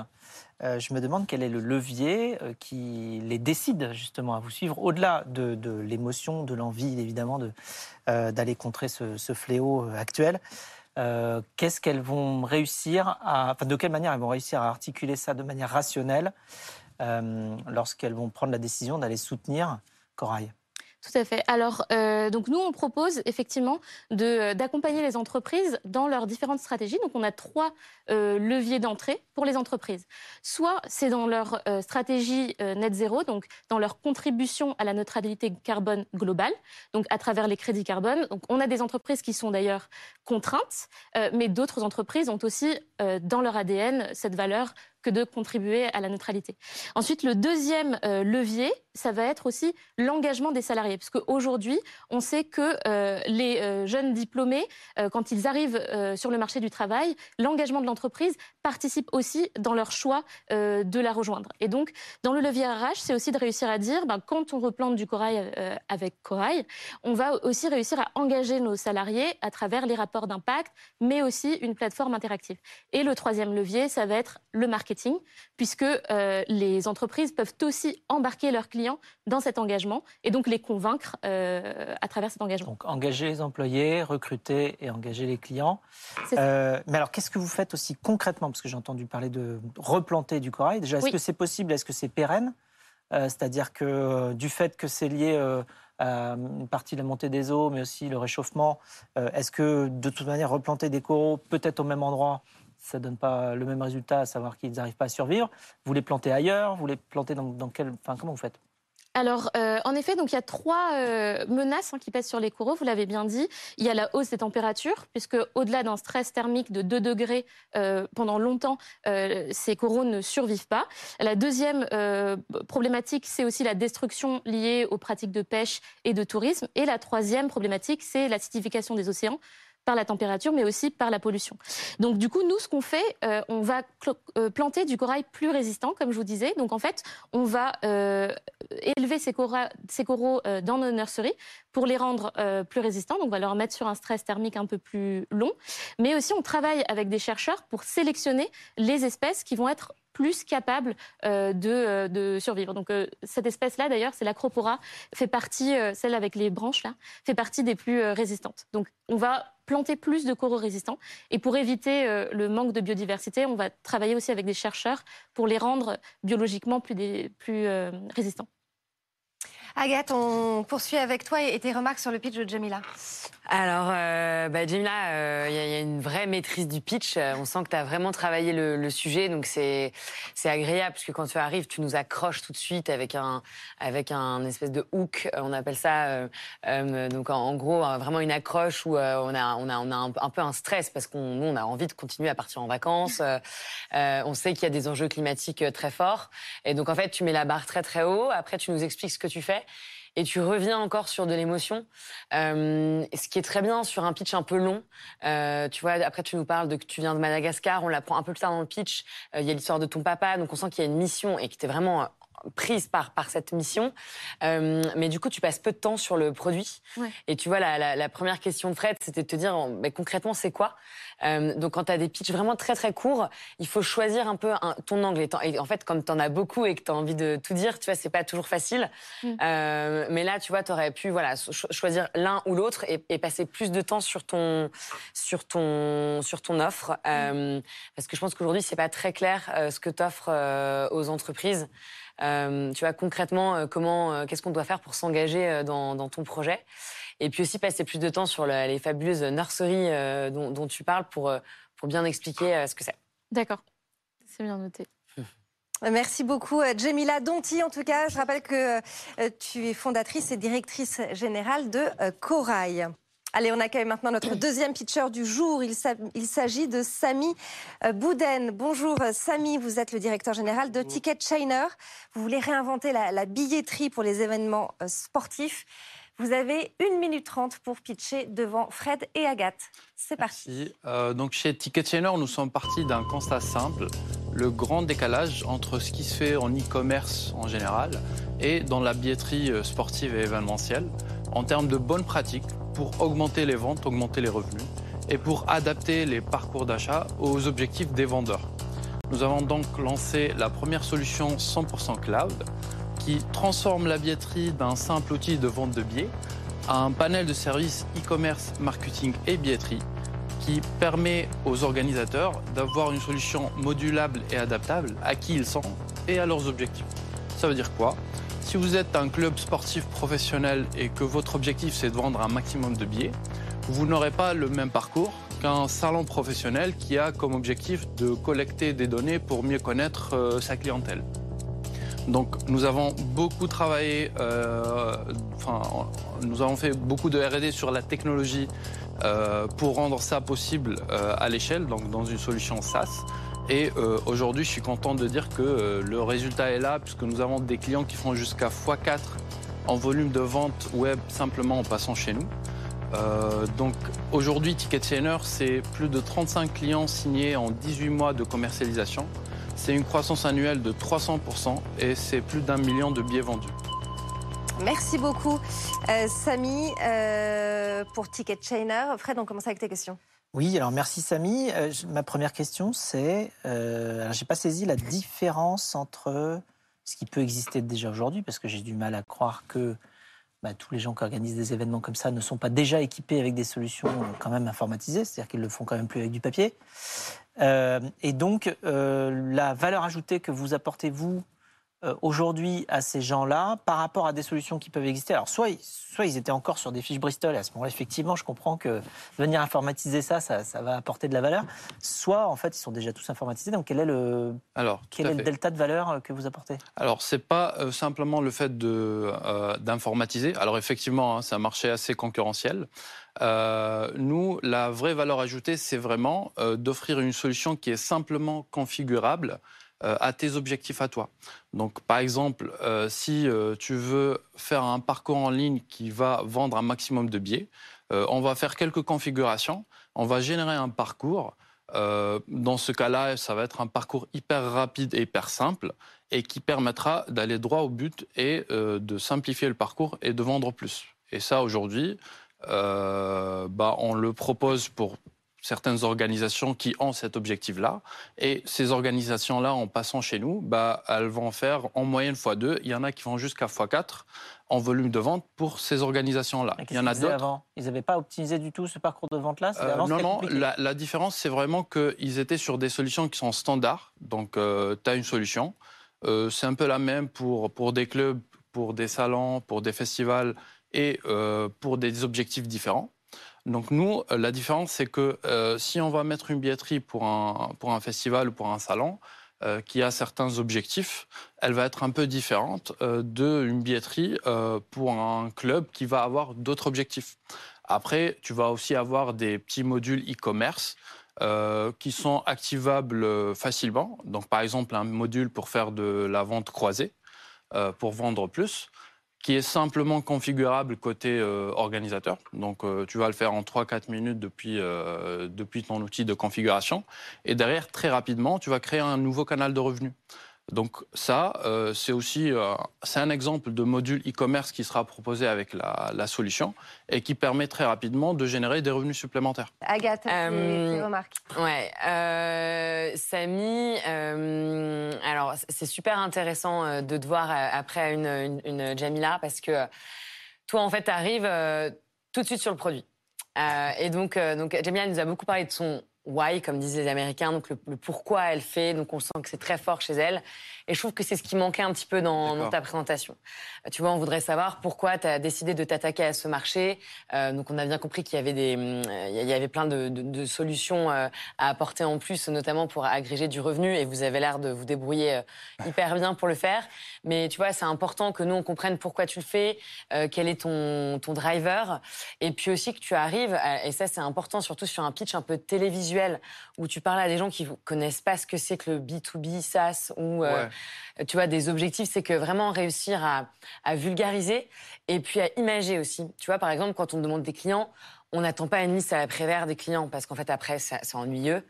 Speaker 2: je me demande quel est le levier qui les décide justement à vous suivre, au-delà de, l'émotion, de l'envie évidemment d'aller contrer ce, fléau actuel. Qu'est-ce qu'elles vont réussir à, enfin, de quelle manière elles vont réussir à articuler ça de manière rationnelle euh, lorsqu'elles vont prendre la décision d'aller soutenir Corail.
Speaker 6: Tout à fait. Alors, euh, donc nous, on propose effectivement euh, d'accompagner les entreprises dans leurs différentes stratégies. Donc, on a trois leviers d'entrée pour les entreprises. Soit c'est dans leur stratégie net zéro, donc dans leur contribution à la neutralité carbone globale, donc à travers les crédits carbone. Donc, on a des entreprises qui sont d'ailleurs contraintes, mais d'autres entreprises ont aussi dans leur ADN cette valeur que de contribuer à la neutralité. Ensuite, le deuxième euh, levier, ça va être aussi l'engagement des salariés, parce qu'aujourd'hui, on sait que euh, les euh, jeunes diplômés, quand ils arrivent sur le marché du travail, l'engagement de l'entreprise participe aussi dans leur choix de la rejoindre. Et donc, dans le levier RH, c'est aussi de réussir à dire, ben, quand on replante du corail avec corail, on va aussi réussir à engager nos salariés à travers les rapports d'impact, mais aussi une plateforme interactive. Et le troisième levier, ça va être le marketing puisque euh, les entreprises peuvent aussi embarquer leurs clients dans cet engagement et donc les convaincre euh, à travers cet engagement.
Speaker 2: Donc engager les employés, recruter et engager les clients. Euh, mais alors qu'est-ce que vous faites aussi concrètement? Parce que j'ai entendu parler de replanter du corail. Déjà, est-ce que c'est possible? Est-ce que c'est pérenne? C'est-à-dire que du fait que c'est lié à une partie de la montée des eaux, mais aussi le réchauffement, est-ce que de toute manière replanter des coraux peut-être au même endroit ça ne donne pas le même résultat, à savoir qu'ils n'arrivent pas à survivre. Vous les plantez ailleurs Vous les plantez dans, dans quel... Enfin, comment vous faites?
Speaker 6: Alors, euh, en effet, donc il y a trois euh, menaces hein, qui pèsent sur les coraux. Vous l'avez bien dit. Il y a la hausse des températures, puisque au-delà d'un stress thermique de 2 degrés euh, pendant longtemps, ces coraux ne survivent pas. La deuxième problématique, c'est aussi la destruction liée aux pratiques de pêche et de tourisme. Et la troisième problématique, c'est l'acidification des océans par la température, mais aussi par la pollution. Donc du coup, nous, ce qu'on fait, euh, on va euh, planter du corail plus résistant, comme je vous disais. Donc en fait, on va euh, élever ces, coraux dans nos nurseries pour les rendre plus résistants. Donc on va leur mettre sur un stress thermique un peu plus long. Mais aussi, on travaille avec des chercheurs pour sélectionner les espèces qui vont être plus capables de, de, survivre. Donc cette espèce-là, d'ailleurs, c'est l'acropora, fait partie, celle avec les branches là, fait partie des plus résistantes. Donc on va planter plus de coraux résistants. Et pour éviter euh, le manque de biodiversité, on va travailler aussi avec des chercheurs pour les rendre biologiquement plus, euh, résistants.
Speaker 3: Agathe, on poursuit avec toi et tes remarques sur le pitch de Jamila.
Speaker 7: Alors, euh, bah, Jamila, euh, il y, a une vraie maîtrise du pitch. Euh, on sent que tu as vraiment travaillé le, sujet, donc c'est agréable parce que quand tu arrives, tu nous accroches tout de suite avec un avec un espèce de hook. On appelle ça donc en, gros vraiment une accroche où on a on a on a un, peu un stress parce qu'on on a envie de continuer à partir en vacances. on sait qu'il y a des enjeux climatiques très forts et donc en fait tu mets la barre très très haut. Après tu nous expliques ce que tu fais et tu reviens encore sur de l'émotion. Euh, ce qui est très bien sur un pitch un peu long. Euh, tu vois, après tu nous parles de que tu viens de Madagascar, on l'apprend un peu plus tard dans le pitch. Euh, il y a l'histoire de ton papa, donc on sent qu'il y a une mission et que tu es vraiment prise par, par cette mission. Euh, mais du coup, tu passes peu de temps sur le produit. Et tu vois, la, la, la, première question de Fred, c'était de te dire mais concrètement, c'est quoi? Euh, Donc, quand tu as des pitchs vraiment très très courts, il faut choisir un peu un, ton angle. Et, en fait, comme tu en as beaucoup et que tu as envie de tout dire, tu vois, c'est pas toujours facile. Mm. Euh, mais là, tu vois, tu aurais pu voilà, choisir l'un ou l'autre et, et, passer plus de temps sur ton, sur ton, sur ton offre. Mm. Parce que je pense qu'aujourd'hui, c'est pas très clair ce que tu offres aux entreprises. Euh, tu vois concrètement euh, comment, euh, qu'est-ce qu'on doit faire pour s'engager dans, ton projet? Et puis aussi passer plus de temps sur les fabuleuses nurseries dont, tu parles pour, pour bien expliquer ce que c'est.
Speaker 6: D'accord, c'est bien noté.
Speaker 3: Merci beaucoup, Jamila Donti. En tout cas, je rappelle que tu es fondatrice et directrice générale de Corail. Allez, on accueille maintenant notre deuxième pitcher du jour. Il s'agit de Samy euh, Bouden. Bonjour Samy, vous êtes le directeur général de Ticket Chainer. Vous voulez réinventer la, billetterie pour les événements euh, sportifs. Vous avez une minute trente pour pitcher devant Fred et Agathe. C'est parti.
Speaker 8: Euh, donc chez Ticket Chainer, nous sommes partis d'un constat simple le grand décalage entre ce qui se fait en e-commerce en général et dans la billetterie sportive et événementielle en termes de bonnes pratiques pour augmenter les ventes, augmenter les revenus et pour adapter les parcours d'achat aux objectifs des vendeurs. Nous avons donc lancé la première solution 100% cloud qui transforme la billetterie d'un simple outil de vente de billets à un panel de services e-commerce, marketing et billetterie qui permet aux organisateurs d'avoir une solution modulable et adaptable à qui ils sont et à leurs objectifs. Ça veut dire quoi? Si vous êtes un club sportif professionnel et que votre objectif c'est de vendre un maximum de billets, vous n'aurez pas le même parcours qu'un salon professionnel qui a comme objectif de collecter des données pour mieux connaître euh, sa clientèle. Donc nous avons beaucoup travaillé, euh, enfin, nous avons fait beaucoup de RD sur la technologie euh, pour rendre ça possible à l'échelle, donc dans une solution SaaS. Et euh, aujourd'hui, je suis content de dire que euh, le résultat est là, puisque nous avons des clients qui font jusqu'à x4 en volume de vente web simplement en passant chez nous. Euh, donc aujourd'hui, Ticket c'est plus de 35 clients signés en 18 mois de commercialisation. C'est une croissance annuelle de 300% et c'est plus d'un million de billets vendus.
Speaker 3: Merci beaucoup, Samy, pour Ticket Chainer. Fred, on commence avec tes questions.
Speaker 2: Oui, alors merci Samy. Euh, ma première question, c'est, euh, j'ai pas saisi la différence entre ce qui peut exister déjà aujourd'hui, parce que j'ai du mal à croire que bah, tous les gens qui organisent des événements comme ça ne sont pas déjà équipés avec des solutions euh, quand même informatisées, c'est-à-dire qu'ils le font quand même plus avec du papier. Euh, et donc, la valeur ajoutée que vous apportez, vous, euh, aujourd'hui à ces gens-là par rapport à des solutions qui peuvent exister Alors, soit, soit ils étaient encore sur des fiches Bristol, et à ce moment-là, effectivement, je comprends que venir informatiser ça, ça, va apporter de la valeur. Soit, en fait, ils sont déjà tous informatisés. Donc, quel est le,
Speaker 8: Alors,
Speaker 2: quel est le delta de valeur euh, que vous apportez?
Speaker 8: Alors, c'est pas euh, simplement le fait d'informatiser. Alors, effectivement, hein, c'est un marché assez concurrentiel. nous, la vraie valeur ajoutée, c'est vraiment d'offrir une solution qui est simplement configurable euh, à tes objectifs à toi. Donc, par exemple, euh, si euh, tu veux faire un parcours en ligne qui va vendre un maximum de billets, on va faire quelques configurations, on va générer un parcours. dans ce cas-là, ça va être un parcours hyper rapide et hyper simple et qui permettra d'aller droit au but et de simplifier le parcours et de vendre plus. Et ça, aujourd'hui, bah, on le propose pour certaines organisations qui ont cet objectif-là. Et ces organisations-là, en passant chez nous, bah, elles vont faire en moyenne x2. Il y en a qui vont jusqu'à x4 en volume de vente pour ces organisations-là.
Speaker 2: Il y en a d'autres. Ils n'avaient pas optimisé du tout ce parcours de vente-là?
Speaker 8: Euh, Non, non. La, différence, c'est vraiment qu'ils étaient sur des solutions qui sont standards. Donc, euh, tu as une solution. Euh, c'est un peu la même pour, pour des clubs pour des salons, pour des festivals et pour des objectifs différents. Donc nous, la différence, c'est que si on va mettre une billetterie pour un, pour un festival ou pour un salon, qui a certains objectifs, elle va être un peu différente d'une billetterie pour un club qui va avoir d'autres objectifs. Après, tu vas aussi avoir des petits modules e-commerce euh, qui sont activables euh, facilement. Donc, par exemple, un module pour faire de la vente croisée, euh, pour vendre plus, qui est simplement configurable côté organisateur. Donc, tu vas le faire en 3-4 minutes depuis, depuis ton outil de configuration. Et derrière, très rapidement, tu vas créer un nouveau canal de revenus. Donc ça, euh, c'est aussi euh, c'est un exemple de module e-commerce qui sera proposé avec la, solution et qui permet très rapidement de générer des revenus supplémentaires.
Speaker 3: Agathe, euh, tes remarques
Speaker 7: Ouais, euh, Samy, alors c'est super intéressant de te voir après une, une, Jamila parce que toi en fait tu arrives tout de suite sur le produit. et donc, donc Jamila nous a beaucoup parlé de son why, comme disent les Américains, donc le, pourquoi elle fait. Donc on sent que c'est très fort chez elle. Et je trouve que c'est ce qui manquait un petit peu dans, ta présentation. Euh, tu vois, on voudrait savoir pourquoi tu as décidé de t'attaquer à ce marché. Euh, donc on a bien compris qu'il y avait des, euh, il y avait plein de, solutions à apporter en plus, notamment pour agréger du revenu. Et vous avez l'air de vous débrouiller hyper bien pour le faire. Mais tu vois, c'est important que nous on comprenne pourquoi tu le fais, quel est ton, ton driver, et puis aussi que tu arrives. et ça c'est important, surtout sur un pitch un peu télévisuel où tu parles à des gens qui connaissent pas ce que c'est que le B2B, SaaS, ou euh, tu vois, des objectifs, c'est que vraiment réussir à, vulgariser et puis à imager aussi. Tu vois, par exemple, quand on demande des clients, on n'attend pas une liste à la prévère des clients parce qu'en fait, après, c'est ennuyeux.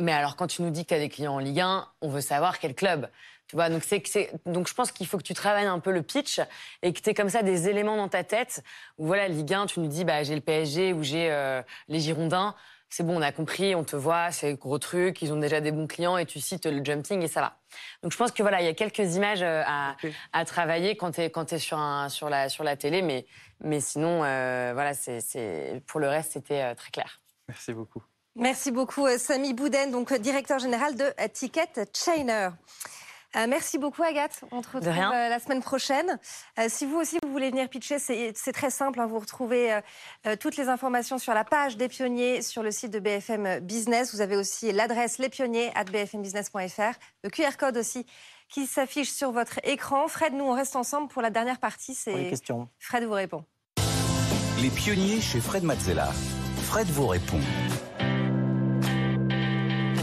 Speaker 7: Mais alors, quand tu nous dis que tu as des clients en Ligue 1, on veut savoir quel club. Tu vois, donc, c'est, donc je pense qu'il faut que tu travailles un peu le pitch et que tu aies comme ça des éléments dans ta tête où, voilà, Ligue 1, tu nous dis, bah, j'ai le PSG ou j'ai euh, les Girondins c'est bon, on a compris, on te voit, c'est gros truc, ils ont déjà des bons clients et tu cites le jumping et ça va. Donc je pense que voilà, il y a quelques images euh, à, travailler quand tu es, quand es sur, un, sur, la, sur la télé, mais, mais sinon, euh, voilà, c'est, pour le reste, c'était euh, très clair.
Speaker 8: Merci beaucoup.
Speaker 3: Merci beaucoup, Samy Bouden, donc directeur général de Ticket Chainer. Euh, merci beaucoup Agathe. On te retrouve euh, la semaine prochaine. Euh, si vous aussi vous voulez venir pitcher, c'est très simple. Hein. vous retrouvez toutes les informations sur la page des pionniers sur le site de BFM Business. Vous avez aussi l'adresse lespionniers@bfmbusiness.fr, le QR code aussi qui s'affiche sur votre écran. Fred, nous on reste ensemble pour la dernière partie.
Speaker 2: C'est les questions.
Speaker 3: Fred vous répond.
Speaker 1: Les pionniers chez Fred Mazzella. Fred vous répond.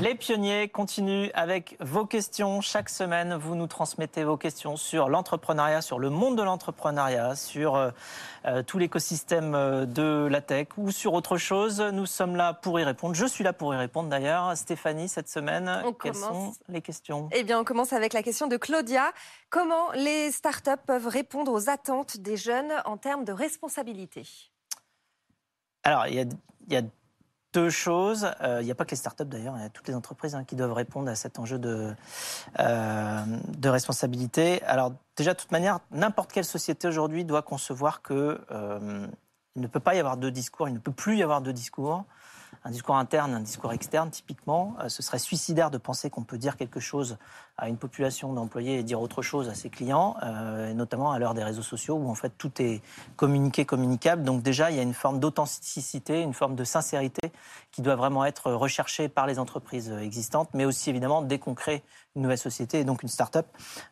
Speaker 2: Les pionniers continuent avec vos questions. Chaque semaine, vous nous transmettez vos questions sur l'entrepreneuriat, sur le monde de l'entrepreneuriat, sur euh, euh, tout l'écosystème euh, de la tech ou sur autre chose. Nous sommes là pour y répondre. Je suis là pour y répondre d'ailleurs. Stéphanie, cette semaine, quelles sont les questions?
Speaker 3: Eh bien, on commence avec la question de Claudia. Comment les startups peuvent répondre aux attentes des jeunes en termes de responsabilité?
Speaker 2: Alors, il y, a, il y a deux choses. Euh, il n'y a pas que les startups d'ailleurs, il y a toutes les entreprises hein, qui doivent répondre à cet enjeu de, euh, de responsabilité. Alors déjà, de toute manière, n'importe quelle société aujourd'hui doit concevoir que euh, ne peut pas y avoir deux discours, il ne peut plus y avoir deux discours un discours interne, un discours externe, typiquement. Ce serait suicidaire de penser qu'on peut dire quelque chose à une population d'employés et dire autre chose à ses clients, euh, notamment à l'heure des réseaux sociaux où en fait tout est communiqué, communicable. Donc déjà, il y a une forme d'authenticité, une forme de sincérité qui doit vraiment être recherchée par les entreprises existantes, mais aussi évidemment dès qu'on crée une nouvelle société et donc une start-up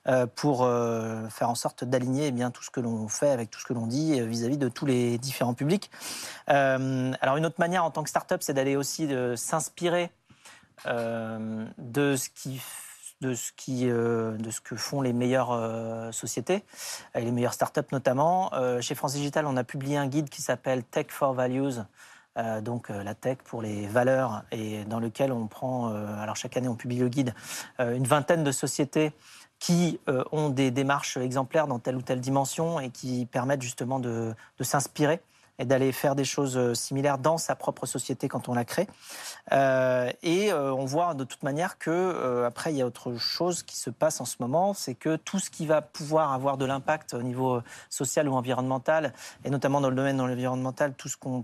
Speaker 2: euh, pour euh, faire en sorte d'aligner eh bien tout ce que l'on fait avec tout ce que l'on dit vis-à-vis de tous les différents publics. alors une autre manière en tant que start-up, c'est d'aller aussi s'inspirer de ce qui de ce, qui, euh, de ce que font les meilleures euh, sociétés, et les meilleures startups notamment. Euh, chez France Digital, on a publié un guide qui s'appelle Tech for Values, donc la tech pour les valeurs, et dans lequel on prend, alors chaque année on publie le guide, une vingtaine de sociétés qui ont des démarches exemplaires dans telle ou telle dimension et qui permettent justement de, de s'inspirer et d'aller faire des choses euh, similaires dans sa propre société quand on la crée. Euh, et euh, on voit de toute manière que après il y a autre chose qui se passe en ce moment, c'est que tout ce qui va pouvoir avoir de l'impact au niveau social ou environnemental, et notamment dans le domaine de l'environnemental, tout ce qu'on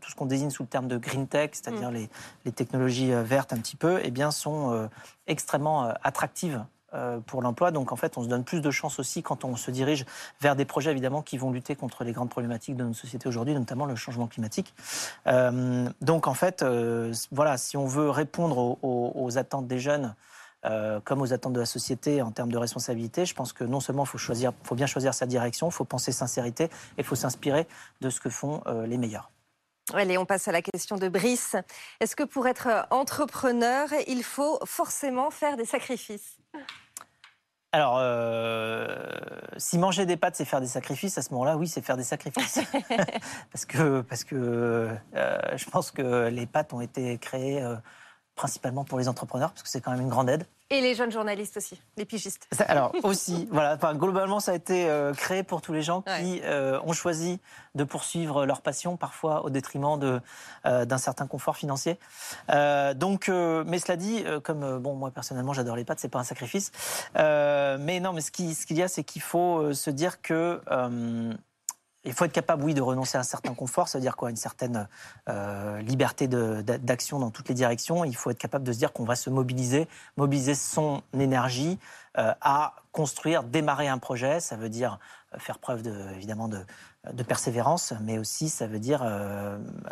Speaker 2: tout ce qu'on désigne sous le terme de green tech, c'est-à-dire mm. les, les, technologies vertes un petit peu, eh bien, sont extrêmement attractives pour l'emploi. Donc en fait, on se donne plus de chances aussi quand on se dirige vers des projets évidemment qui vont lutter contre les grandes problématiques de notre société aujourd'hui, notamment le changement climatique. Euh, donc en fait, euh, voilà, si on veut répondre aux, attentes des jeunes. comme aux attentes de la société en termes de responsabilité, je pense que non seulement il faut, faut bien choisir sa direction, il faut penser sincérité et il faut s'inspirer de ce que font les meilleurs.
Speaker 3: Allez, on passe à la question de Brice. Est-ce que pour être entrepreneur, il faut forcément faire des sacrifices?
Speaker 2: Alors, euh, si manger des pâtes, c'est faire des sacrifices, à ce moment-là, oui, c'est faire des sacrifices. parce que, parce que euh, je pense que les pâtes ont été créées euh, principalement pour les entrepreneurs, parce que c'est quand même une grande aide.
Speaker 3: Et les jeunes journalistes aussi, les pigistes.
Speaker 2: alors aussi, voilà. globalement, ça a été euh, créé pour tous les gens qui euh, ont choisi de poursuivre leur passion, parfois au détriment de euh, d'un certain confort financier. donc, mais cela dit, comme bon, moi personnellement, j'adore les pâtes, c'est pas un sacrifice. mais non, mais ce qu'il ce qu'il y a, c'est qu'il faut se dire que il faut être capable, oui, de renoncer à un certain confort, c'est-à-dire quoi Une certaine euh, liberté d'action dans toutes les directions. Il faut être capable de se dire qu'on va se mobiliser, mobiliser son énergie euh, à construire, démarrer un projet. Ça veut dire euh, faire preuve, de, évidemment, de, de persévérance, mais aussi ça veut dire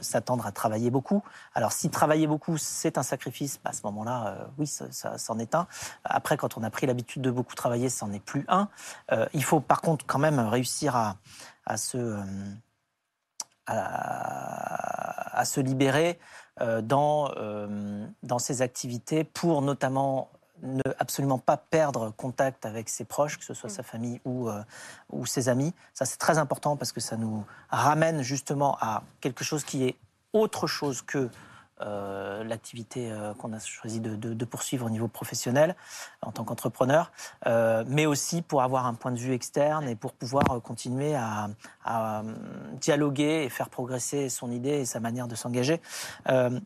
Speaker 2: s'attendre à travailler beaucoup. Alors si travailler beaucoup, c'est un sacrifice, bah, à ce moment-là, oui, ça, ça c'en est un. Après, quand on a pris l'habitude de beaucoup travailler, c'en est plus un. il faut par contre quand même réussir à à se, euh, à, se libérer euh, dans, euh, dans ses activités pour notamment ne absolument pas perdre contact avec ses proches, que ce soit mm. sa famille ou, ou ses amis. Ça, c'est très important parce que ça nous ramène justement à quelque chose qui est autre chose que euh, l'activité euh, qu'on a choisi de, poursuivre au niveau professionnel en tant qu'entrepreneur, euh, mais aussi pour avoir un point de vue externe et pour pouvoir continuer à, dialoguer et faire progresser son idée et sa manière de s'engager.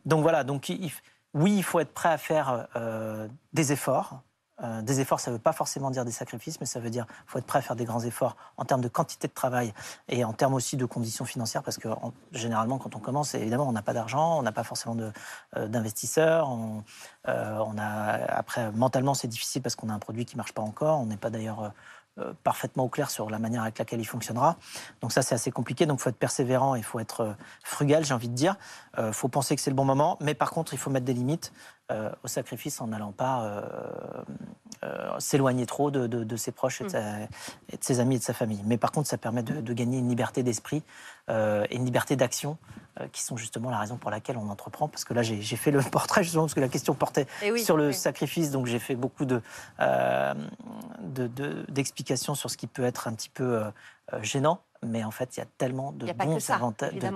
Speaker 2: donc voilà, donc oui, il faut être prêt à faire des efforts. Euh, des efforts, ça ne veut pas forcément dire des sacrifices, mais ça veut dire faut être prêt à faire des grands efforts en termes de quantité de travail et en termes aussi de conditions financières, parce que généralement, quand on commence, évidemment, on n'a pas d'argent, on n'a pas forcément euh, d'investisseurs. Euh, on, a, après, mentalement, c'est difficile parce qu'on a un produit qui ne marche pas encore. On n'est pas d'ailleurs parfaitement au clair sur la manière avec laquelle il fonctionnera. Donc ça, c'est assez compliqué. Donc il faut être persévérant, il faut être frugal, j'ai envie de dire. Il faut penser que c'est le bon moment, mais par contre, il faut mettre des limites. Euh, au sacrifice en n'allant pas euh, euh, s'éloigner trop de, ses proches mm. et de, ses amis et de sa famille. Mais par contre, ça permet de, gagner une liberté d'esprit et une liberté d'action qui sont justement la raison pour laquelle on entreprend. Parce que là, j'ai fait le portrait justement parce que la question portait eh sur le sacrifice, donc j'ai fait beaucoup d'explications sur ce qui peut être un petit peu gênant mais en fait, il y a tellement de, bons,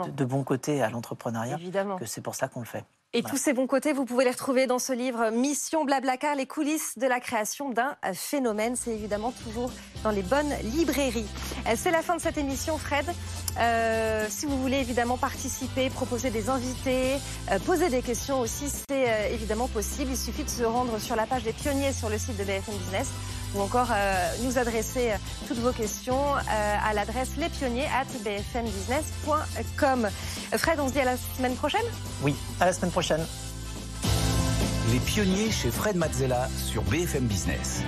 Speaker 2: de, bons côtés à l'entrepreneuriat que c'est pour ça qu'on le fait.
Speaker 3: Et tous ces bons côtés, vous pouvez les retrouver dans ce livre Mission Blablacar, les coulisses de la création d'un phénomène. C'est évidemment toujours dans les bonnes librairies. Euh, c'est la fin de cette émission, Fred. Euh, si vous voulez évidemment participer, proposer des invités, euh, poser des questions aussi, c'est évidemment possible. Il suffit de se rendre sur la page des pionniers sur le site de BFM Business ou encore nous adresser toutes vos questions à l'adresse lespionniers@bfmbusiness.com. Fred, on se dit à la semaine prochaine?
Speaker 2: Oui, à la semaine prochaine.
Speaker 1: Les pionniers chez Fred Mazzella sur BFM Business.